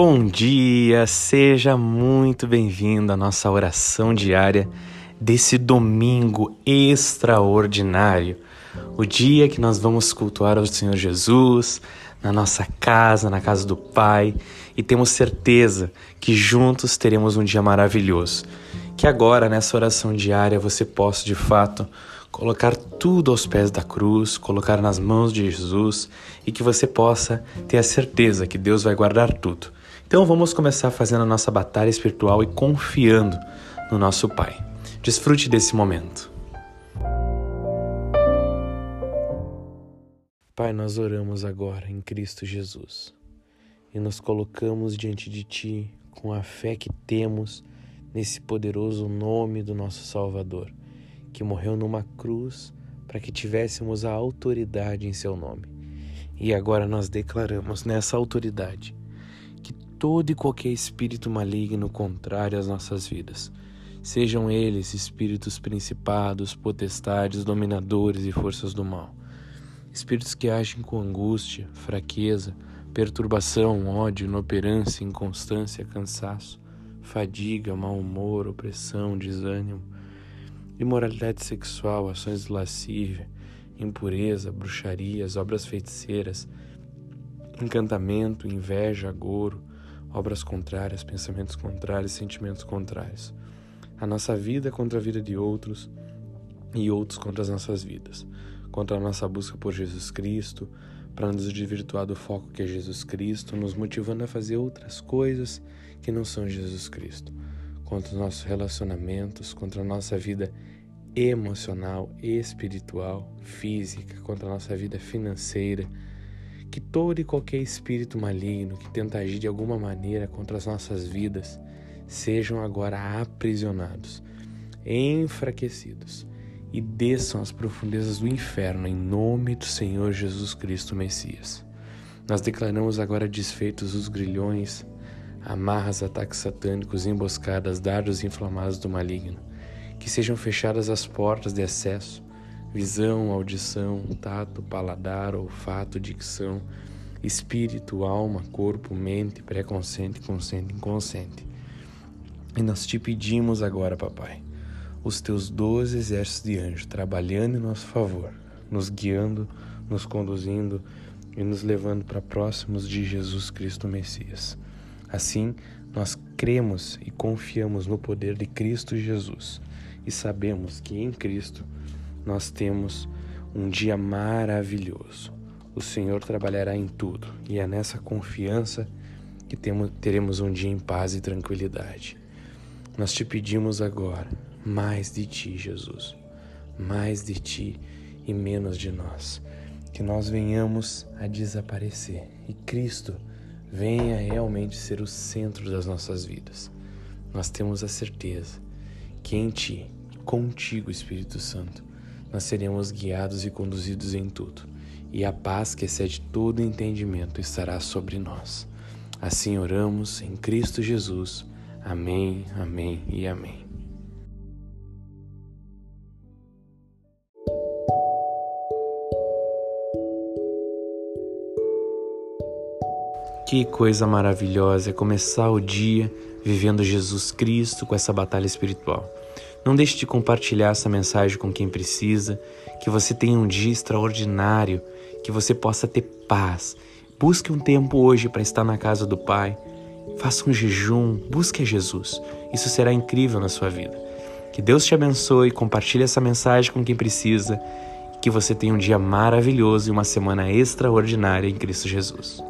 Bom dia, seja muito bem-vindo à nossa oração diária desse domingo extraordinário. O dia que nós vamos cultuar ao Senhor Jesus na nossa casa, na casa do Pai, e temos certeza que juntos teremos um dia maravilhoso. Que agora, nessa oração diária, você possa de fato colocar tudo aos pés da cruz, colocar nas mãos de Jesus e que você possa ter a certeza que Deus vai guardar tudo. Então vamos começar fazendo a nossa batalha espiritual e confiando no nosso Pai. Desfrute desse momento. Pai, nós oramos agora em Cristo Jesus e nos colocamos diante de Ti com a fé que temos nesse poderoso nome do nosso Salvador, que morreu numa cruz para que tivéssemos a autoridade em Seu nome. E agora nós declaramos nessa autoridade todo e qualquer espírito maligno contrário às nossas vidas. Sejam eles espíritos principados, potestades, dominadores e forças do mal. Espíritos que agem com angústia, fraqueza, perturbação, ódio, inoperância, inconstância, cansaço, fadiga, mau humor, opressão, desânimo, imoralidade sexual, ações de lascívia, impureza, bruxarias, obras feiticeiras, encantamento, inveja, agouro, obras contrárias, pensamentos contrários, sentimentos contrários. A nossa vida contra a vida de outros e outros contra as nossas vidas, contra a nossa busca por Jesus Cristo, para nos desvirtuar do foco que é Jesus Cristo, nos motivando a fazer outras coisas que não são Jesus Cristo, contra os nossos relacionamentos, contra a nossa vida emocional, espiritual, física, contra a nossa vida financeira que todo e qualquer espírito maligno que tenta agir de alguma maneira contra as nossas vidas sejam agora aprisionados, enfraquecidos e desçam às profundezas do inferno em nome do Senhor Jesus Cristo Messias. Nós declaramos agora desfeitos os grilhões, amarras, ataques satânicos, emboscadas, dardos inflamados do maligno, que sejam fechadas as portas de acesso visão, audição, tato, paladar, olfato, dicção, espírito, alma, corpo, mente, pré-consciente, consciente, inconsciente. E nós te pedimos agora, papai, os teus doze exércitos de anjos trabalhando em nosso favor, nos guiando, nos conduzindo e nos levando para próximos de Jesus Cristo Messias. Assim, nós cremos e confiamos no poder de Cristo Jesus e sabemos que em Cristo nós temos um dia maravilhoso. O Senhor trabalhará em tudo e é nessa confiança que temos, teremos um dia em paz e tranquilidade. Nós te pedimos agora mais de ti, Jesus, mais de ti e menos de nós. Que nós venhamos a desaparecer e Cristo venha realmente ser o centro das nossas vidas. Nós temos a certeza que em ti, contigo, Espírito Santo, nós seremos guiados e conduzidos em tudo, e a paz que excede todo entendimento estará sobre nós. Assim oramos em Cristo Jesus. Amém, amém e amém. Que coisa maravilhosa é começar o dia vivendo Jesus Cristo com essa batalha espiritual. Não deixe de compartilhar essa mensagem com quem precisa, que você tenha um dia extraordinário, que você possa ter paz. Busque um tempo hoje para estar na casa do Pai. Faça um jejum, busque a Jesus. Isso será incrível na sua vida. Que Deus te abençoe, compartilhe essa mensagem com quem precisa. Que você tenha um dia maravilhoso e uma semana extraordinária em Cristo Jesus.